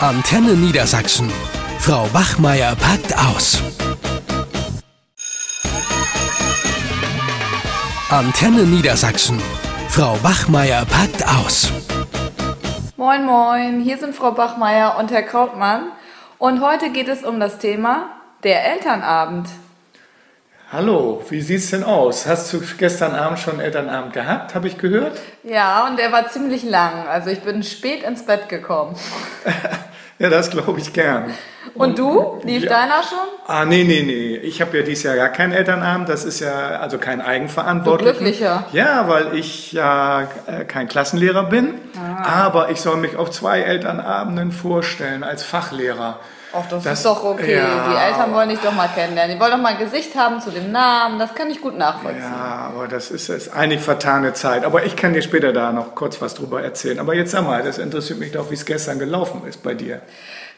Antenne Niedersachsen. Frau Wachmeier packt aus. Antenne Niedersachsen. Frau Wachmeier packt aus. Moin, moin, hier sind Frau Bachmeier und Herr Krautmann. Und heute geht es um das Thema der Elternabend. Hallo, wie sieht's denn aus? Hast du gestern Abend schon Elternabend gehabt, habe ich gehört? Ja, und der war ziemlich lang. Also ich bin spät ins Bett gekommen. ja, das glaube ich gern. Und du? Lief ja. deiner schon? Ah, nee, nee, nee. Ich habe ja dieses Jahr gar keinen Elternabend. Das ist ja also kein eigenverantwortlicher. Glücklicher. Ja, weil ich ja äh, kein Klassenlehrer bin. Ah. Aber ich soll mich auf zwei Elternabenden vorstellen als Fachlehrer. Ach, das, das, ist doch okay. Ja, die Eltern wollen dich doch mal kennenlernen. Die wollen doch mal ein Gesicht haben zu dem Namen. Das kann ich gut nachvollziehen. Ja, aber das ist, ist eigentlich vertane Zeit. Aber ich kann dir später da noch kurz was drüber erzählen. Aber jetzt sag mal, das interessiert mich doch, wie es gestern gelaufen ist bei dir.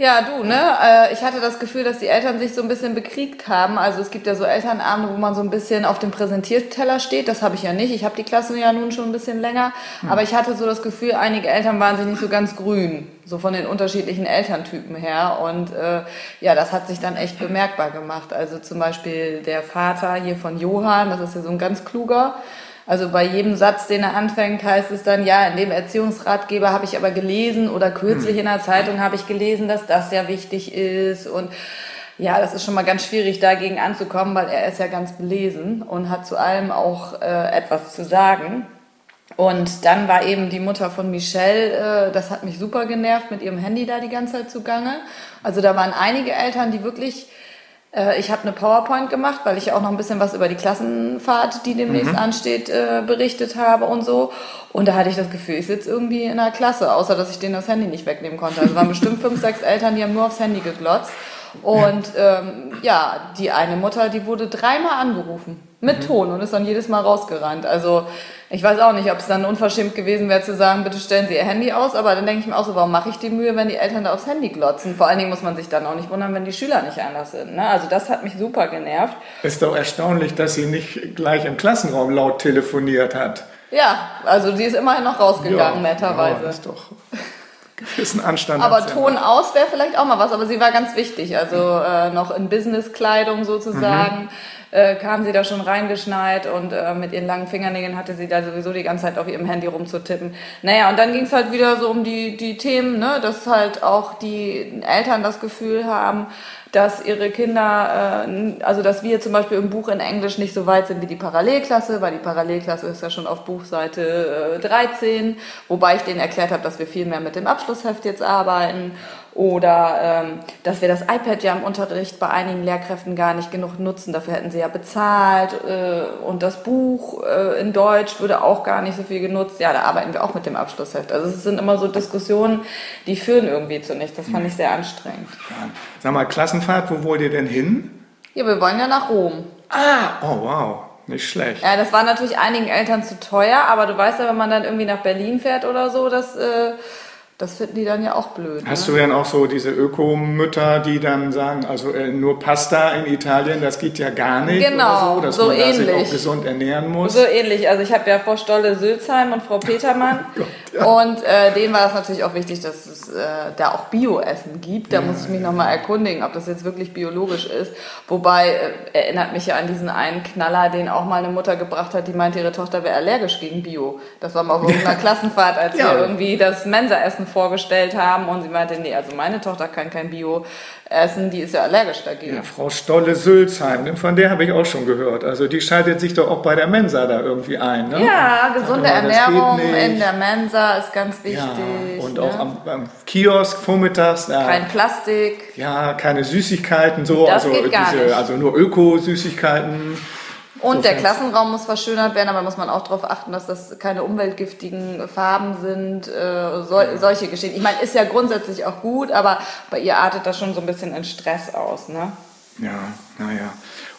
Ja, du, ne? Äh, ich hatte das Gefühl, dass die Eltern sich so ein bisschen bekriegt haben. Also es gibt ja so Elternabende, wo man so ein bisschen auf dem Präsentierteller steht. Das habe ich ja nicht. Ich habe die Klasse ja nun schon ein bisschen länger. Hm. Aber ich hatte so das Gefühl, einige Eltern waren sich nicht so ganz grün. So von den unterschiedlichen Elterntypen her. Und äh, ja, das hat sich dann echt bemerkbar gemacht. Also zum Beispiel der Vater hier von Johann, das ist ja so ein ganz kluger. Also bei jedem Satz, den er anfängt, heißt es dann, ja, in dem Erziehungsratgeber habe ich aber gelesen oder kürzlich in der Zeitung habe ich gelesen, dass das ja wichtig ist und ja, das ist schon mal ganz schwierig, dagegen anzukommen, weil er ist ja ganz belesen und hat zu allem auch äh, etwas zu sagen. Und dann war eben die Mutter von Michelle, äh, das hat mich super genervt, mit ihrem Handy da die ganze Zeit zugange. Also da waren einige Eltern, die wirklich äh, ich habe eine PowerPoint gemacht, weil ich auch noch ein bisschen was über die Klassenfahrt, die demnächst mhm. ansteht, äh, berichtet habe und so. Und da hatte ich das Gefühl, ich sitze irgendwie in einer Klasse, außer dass ich denen das Handy nicht wegnehmen konnte. Also waren bestimmt fünf, sechs Eltern, die haben nur aufs Handy geglotzt. Und ähm, ja, die eine Mutter, die wurde dreimal angerufen mit mhm. Ton und ist dann jedes Mal rausgerannt. Also ich weiß auch nicht, ob es dann unverschämt gewesen wäre zu sagen, bitte stellen Sie Ihr Handy aus, aber dann denke ich mir auch so, warum mache ich die Mühe, wenn die Eltern da aufs Handy glotzen? Vor allen Dingen muss man sich dann auch nicht wundern, wenn die Schüler nicht anders sind. Ne? Also das hat mich super genervt. Ist doch erstaunlich, dass sie nicht gleich im Klassenraum laut telefoniert hat. Ja, also sie ist immerhin noch rausgegangen, ja, netterweise. Ja, das ist doch gewissen Anstand. Aber Ton aus wäre vielleicht auch mal was, aber sie war ganz wichtig. Also äh, noch in Businesskleidung sozusagen. Mhm äh, kam sie da schon reingeschneit und äh, mit ihren langen Fingernägeln hatte sie da sowieso die ganze Zeit auf ihrem Handy rumzutippen. Naja, und dann ging es halt wieder so um die, die Themen, ne, dass halt auch die Eltern das Gefühl haben, dass ihre Kinder, äh, also dass wir zum Beispiel im Buch in Englisch nicht so weit sind wie die Parallelklasse, weil die Parallelklasse ist ja schon auf Buchseite äh, 13, wobei ich denen erklärt habe, dass wir viel mehr mit dem Abschlussheft jetzt arbeiten oder ähm, dass wir das iPad ja im Unterricht bei einigen Lehrkräften gar nicht genug nutzen, dafür hätten sie ja bezahlt äh, und das Buch äh, in Deutsch würde auch gar nicht so viel genutzt. Ja, da arbeiten wir auch mit dem Abschlussheft. Also es sind immer so Diskussionen, die führen irgendwie zu nichts. Das fand ich sehr anstrengend. Ja. Sag mal, Klassenfahrt, wo wollt ihr denn hin? Ja, wir wollen ja nach Rom. Ah, oh wow. Nicht schlecht. Ja, das war natürlich einigen Eltern zu teuer, aber du weißt ja, wenn man dann irgendwie nach Berlin fährt oder so, dass äh, das finden die dann ja auch blöd. Hast ne? du denn auch so diese Ökomütter, die dann sagen, also äh, nur Pasta in Italien, das geht ja gar nicht genau, so, dass so man ähnlich. sich auch gesund ernähren muss? So ähnlich. Also ich habe ja Frau Stolle Sülzheim und Frau Petermann oh ja. und äh, denen war es natürlich auch wichtig, dass es äh, da auch Bio-Essen gibt. Da ja, muss ich mich ja. nochmal erkundigen, ob das jetzt wirklich biologisch ist. Wobei, äh, erinnert mich ja an diesen einen Knaller, den auch mal eine Mutter gebracht hat, die meinte, ihre Tochter wäre allergisch gegen Bio. Das war mal auf irgendeiner Klassenfahrt, als wir irgendwie das Mensa-Essen vorgestellt haben und sie meinte, nee, also meine Tochter kann kein Bio essen, die ist ja allergisch dagegen. Ja, Frau Stolle-Sülzheim, von der habe ich auch schon gehört. Also die schaltet sich doch auch bei der Mensa da irgendwie ein. Ne? Ja, gesunde Ernährung in der Mensa ist ganz wichtig. Ja, und ne? auch am, am, Kiosk vormittags. Ja, Kein Plastik. Ja, keine Süßigkeiten, so. Das also, geht gar diese, nicht. also nur Öko-Süßigkeiten. Und so der Klassenraum muss verschönert werden, aber muss man auch darauf achten, dass das keine umweltgiftigen Farben sind, äh, so, ja. solche Geschichten. Ich meine, ist ja grundsätzlich auch gut, aber bei ihr artet das schon so ein bisschen in Stress aus, ne? Ja, naja.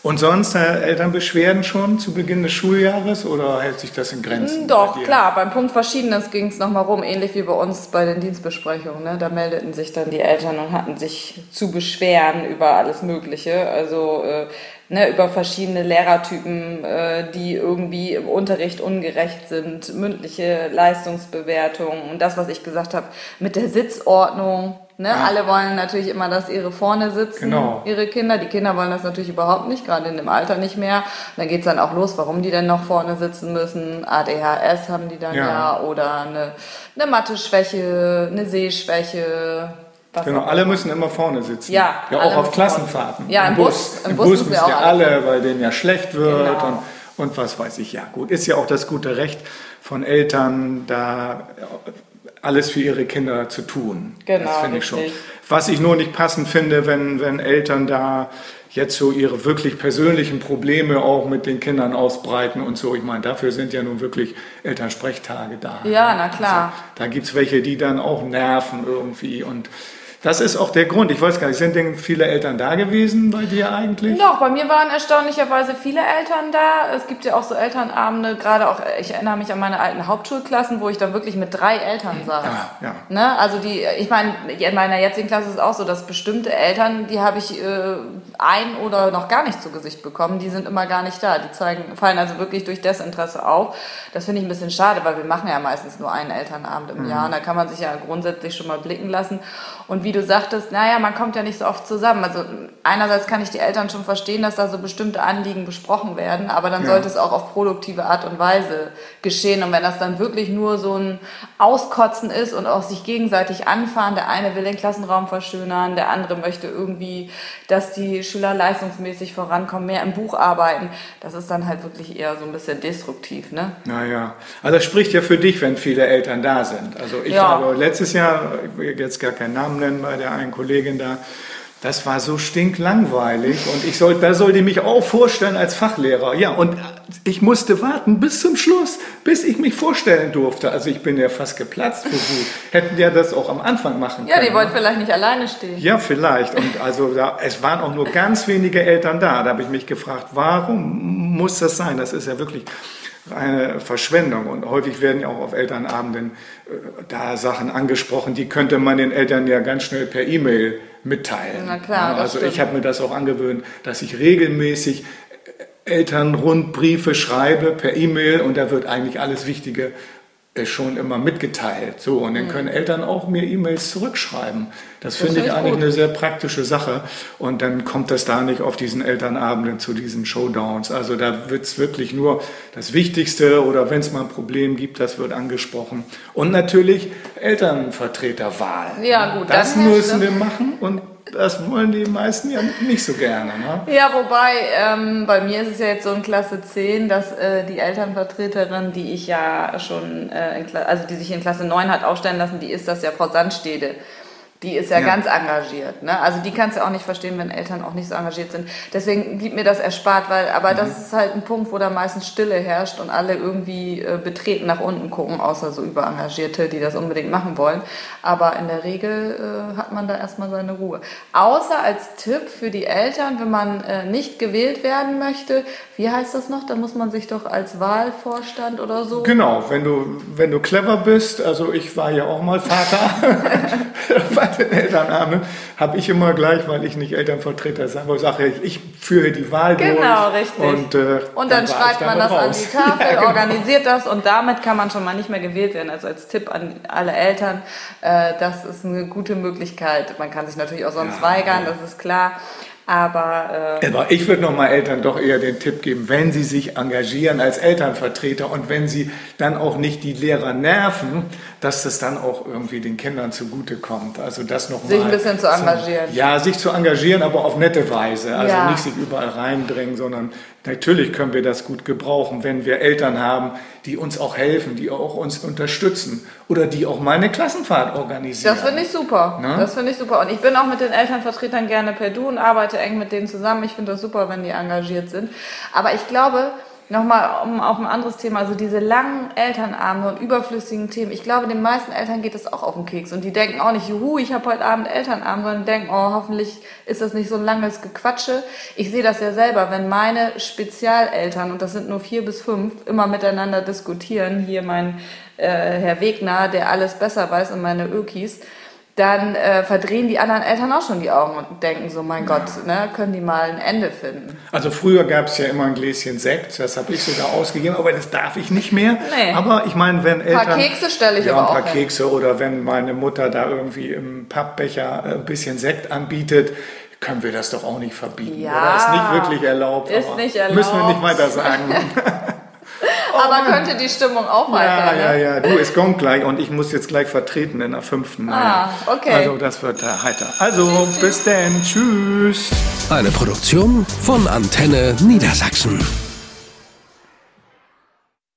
Und sonst äh, Elternbeschwerden schon zu Beginn des Schuljahres oder hält sich das in Grenzen? Hm, doch, klar. Beim Punkt Verschiedenes ging es nochmal rum, ähnlich wie bei uns bei den Dienstbesprechungen. Ne? Da meldeten sich dann die Eltern und hatten sich zu beschweren über alles Mögliche. Also äh, ne, über verschiedene Lehrertypen, äh, die irgendwie im Unterricht ungerecht sind, mündliche Leistungsbewertung und das, was ich gesagt habe, mit der Sitzordnung. Ne? Ja. Alle wollen natürlich immer, dass ihre vorne sitzen, Genau. ihre Kinder. Die Kinder wollen das natürlich überhaupt nicht, gerade in dem Alter nicht mehr. dann geht's dann auch los, warum die denn noch vorne sitzen müssen. ADHS haben die dann Ja. ja, oder eine, eine Mathe-Schwäche, eine Sehschwäche. Was Genau, alle müssen immer vorne sitzen. Ja, ja auch auf Klassenfahrten. Ja, im Bus. Im Im Bus Bus müssen müssen ja alle, weil denen ja schlecht wird Genau. und, und was weiß ich. Ja, gut, ist ja auch das gute Recht von Eltern, da alles für ihre Kinder zu tun. Genau, das finde ich schon. Was ich nur nicht passend finde, wenn, wenn Eltern da jetzt so ihre wirklich persönlichen Probleme auch mit den Kindern ausbreiten und so. Ich meine, dafür sind ja nun wirklich Elternsprechtage da. Ja, na klar. Also, da gibt es welche, die dann auch nerven irgendwie und das ist auch der Grund. Ich weiß gar nicht, sind denn viele Eltern da gewesen bei dir eigentlich? Doch, bei mir waren erstaunlicherweise viele Eltern da. Es gibt ja auch so Elternabende, gerade auch, ich erinnere mich an meine alten Hauptschulklassen, wo ich dann wirklich mit drei Eltern saß. Ah, ja. Ne? Also die, ich meine, in meiner jetzigen Klasse ist es auch so, dass bestimmte Eltern, die habe ich äh, ein oder noch gar nicht zu Gesicht bekommen, die sind immer gar nicht da. Die zeigen, fallen also wirklich durch Desinteresse auf. Das finde ich ein bisschen schade, weil wir machen ja meistens nur einen Elternabend im Jahr und da kann man sich ja grundsätzlich schon mal blicken lassen. Und wie du sagtest, naja, man kommt ja nicht so oft zusammen. Also einerseits kann ich die Eltern schon verstehen, dass da so bestimmte Anliegen besprochen werden, aber dann Ja. sollte es auch auf produktive Art und Weise geschehen. Und wenn das dann wirklich nur so ein Auskotzen ist und auch sich gegenseitig anfahren, der eine will den Klassenraum verschönern, der andere möchte irgendwie, dass die Schüler leistungsmäßig vorankommen, mehr im Buch arbeiten, das ist dann halt wirklich eher so ein bisschen destruktiv, ne? Naja, also das spricht ja für dich, wenn viele Eltern da sind. Also ich Ja. habe letztes Jahr, ich will jetzt gar keinen Namen nennen, bei der einen Kollegin da, das war so stinklangweilig und ich soll, da sollte ich mich auch vorstellen als Fachlehrer. Ja, und ich musste warten bis zum Schluss, bis ich mich vorstellen durfte. Also ich bin ja fast geplatzt vor Wut. Hätten ja das auch am Anfang machen Ja, können. die wollten vielleicht nicht alleine stehen. Ja, vielleicht. Und also da, es waren auch nur ganz wenige Eltern da. Da habe ich mich gefragt, warum muss das sein? Das ist ja wirklich eine Verschwendung. Und häufig werden ja auch auf Elternabenden äh, da Sachen angesprochen, die könnte man den Eltern ja ganz schnell per E-Mail mitteilen. Na klar, Ja, also ich habe mir das auch angewöhnt, dass ich regelmäßig Elternrundbriefe schreibe per E-Mail und da wird eigentlich alles Wichtige äh, schon immer mitgeteilt. So, und dann können Eltern auch mir E-Mails zurückschreiben. Das, finde finde ich ich eigentlich gut. eine sehr praktische Sache. Und dann kommt das da nicht auf diesen Elternabenden zu diesen Showdowns. Also da wird es wirklich nur das Wichtigste oder wenn es mal ein Problem gibt, das wird angesprochen. Und natürlich Elternvertreterwahl. Ja, gut, Das müssen das. wir machen und das wollen die meisten ja nicht so gerne. Ne? Ja, wobei, ähm, bei mir ist es ja jetzt so in Klasse 10, dass äh, die Elternvertreterin, die ich ja schon, äh, in also die sich in Klasse 9 hat aufstellen lassen, die ist das ja Frau Sandstede. Die ist ja, Ja. ganz engagiert. Ne? Also die kannst du auch nicht verstehen, wenn Eltern auch nicht so engagiert sind. Deswegen blieb mir das erspart, weil, aber das ist halt ein Punkt, wo da meistens Stille herrscht und alle irgendwie äh, betreten nach unten gucken, außer so Überengagierte, die das unbedingt machen wollen. Aber in der Regel äh, hat man da erstmal seine Ruhe. Außer als Tipp für die Eltern, wenn man äh, nicht gewählt werden möchte, wie heißt das noch? Da muss man sich doch als Wahlvorstand oder so. Genau, wenn du, wenn du clever bist, also ich war ja auch mal Vater bei den Elternabenden, habe ich immer gleich, weil ich nicht Elternvertreter sein wollte, sage ich, ich führe die Wahl Genau, durch. richtig. Und, äh, Und dann, war schreibt man das an raus. die Tafel, Ja, genau. organisiert das und damit kann man schon mal nicht mehr gewählt werden. Also als Tipp an alle Eltern, äh, das ist eine gute Möglichkeit. Man kann sich natürlich auch sonst Ja, weigern, das ist klar. Aber äh, Aber ich würde noch mal Eltern doch eher den Tipp geben, wenn sie sich engagieren als Elternvertreter und wenn sie dann auch nicht die Lehrer nerven, dass das dann auch irgendwie den Kindern zugutekommt. Also das noch Sich ein bisschen zu engagieren. ja, sich zu engagieren, aber auf nette Weise. Also Ja. nicht sich überall reindrängen, sondern natürlich können wir das gut gebrauchen, wenn wir Eltern haben, die uns auch helfen, die auch uns unterstützen oder die auch mal eine Klassenfahrt organisieren. das finde ich super. Ne? Das finde ich super. Und ich bin auch mit den Elternvertretern gerne per Du und arbeite eng mit denen zusammen. Ich finde das super, wenn die engagiert sind. Aber ich glaube, nochmal um auf ein anderes Thema, also diese langen Elternabende und überflüssigen Themen, ich glaube, den meisten Eltern geht das auch auf den Keks. Und die denken auch nicht, juhu, ich habe heute Abend Elternabend, sondern denken, oh, hoffentlich ist das nicht so ein langes Gequatsche. Ich sehe das ja selber, wenn meine Spezialeltern, und das sind nur vier bis fünf, immer miteinander diskutieren, hier mein äh, Herr Wegner, der alles besser weiß und meine Ökis, dann äh, verdrehen die anderen Eltern auch schon die Augen und denken so, mein Gott, ne, können die mal ein Ende finden. Also früher gab es ja immer ein Gläschen Sekt, das habe ich sogar ausgegeben, aber das darf ich nicht mehr. Nee. Aber ich meine, wenn Eltern... Ein paar Kekse stelle ich ja, aber ein auch paar hin. Kekse oder wenn meine Mutter da irgendwie im Pappbecher ein bisschen Sekt anbietet, können wir das doch auch nicht verbieten. Ja. Oder ist nicht wirklich erlaubt. Ist nicht erlaubt. Müssen wir nicht weiter sagen. aber könnte die Stimmung auch Oh, ja, weiter. ja, ne? ja. Du, es kommt gleich und ich muss jetzt gleich vertreten in der fünften. Ah, okay. Also das wird heiter. Also bis dann. Tschüss. Eine Produktion von Antenne Niedersachsen.